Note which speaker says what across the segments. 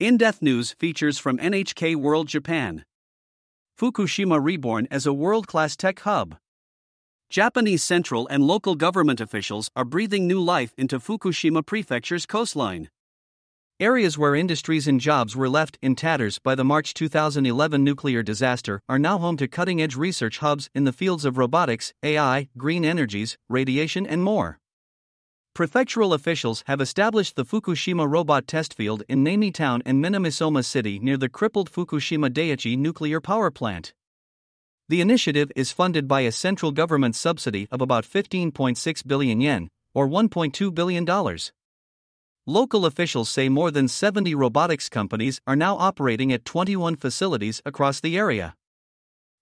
Speaker 1: In Depth News features from NHK World Japan. Fukushima reborn as a world class tech hub. Japanese central and local government officials are breathing new life into Fukushima Prefecture's coastline. Areas where industries and jobs were left in tatters by the March 2011 nuclear disaster are now home to cutting edge research hubs in the fields of robotics, AI, green energies, radiation, and more. Prefectural officials have established the Fukushima robot test field in Namie Town and Minamisoma City near the crippled Fukushima Daiichi nuclear power plant. The initiative is funded by a central government subsidy of about 15.6 billion yen, or $1.2 billion. Local officials say more than 70 robotics companies are now operating at 21 facilities across the area.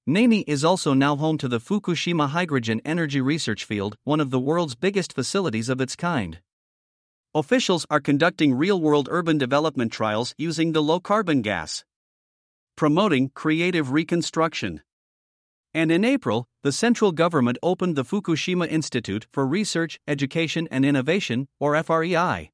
Speaker 1: Namie is also now home to the Fukushima Hydrogen Energy Research Field, one of the world's biggest facilities of its kind. Officials are conducting real world urban development trials using the low carbon gas, promoting creative reconstruction. And in April, the central government opened the Fukushima Institute for Research, Education and Innovation, or FREI.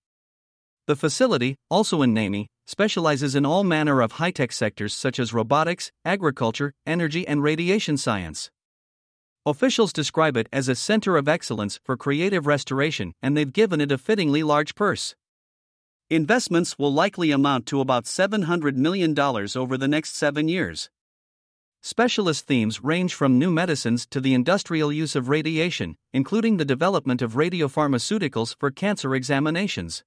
Speaker 1: The facility, also in Namie, specializes in all manner of high tech sectors such as robotics, agriculture, energy, and radiation science. Officials describe it as a center of excellence for creative restoration, and they've given it a fittingly large purse. Investments will likely amount to about $700 million over the next seven years. Specialist themes range from new medicines to the industrial use of radiation, including the development of radiopharmaceuticals for cancer examinations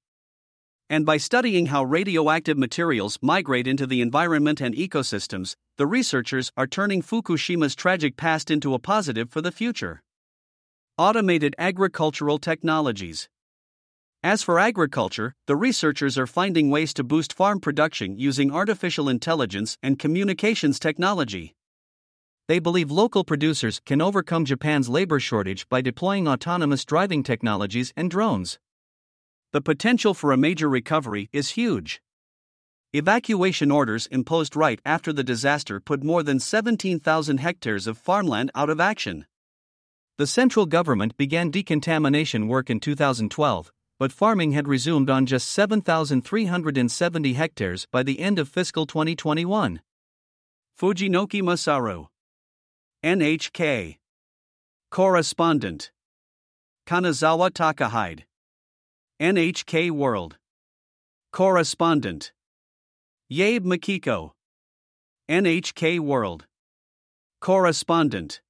Speaker 1: and by studying how radioactive materials migrate into the environment and ecosystems, the researchers are turning Fukushima's tragic past into a positive for the future. Automated agricultural technologies. As for agriculture, the researchers are finding ways to boost farm production using artificial intelligence and communications technology. They believe local producers can overcome Japan's labor shortage by deploying autonomous driving technologies and drones the potential for a major recovery is huge. Evacuation orders imposed right after the disaster put more than 17,000 hectares of farmland out of action. The central government began decontamination work in 2012, but farming had resumed on just 7,370 hectares by the end of fiscal 2021. Fujinoki Masaru. NHK. Correspondent. Kanazawa Takahide. NHK World. Correspondent. Yabe Makiko. NHK World. Correspondent.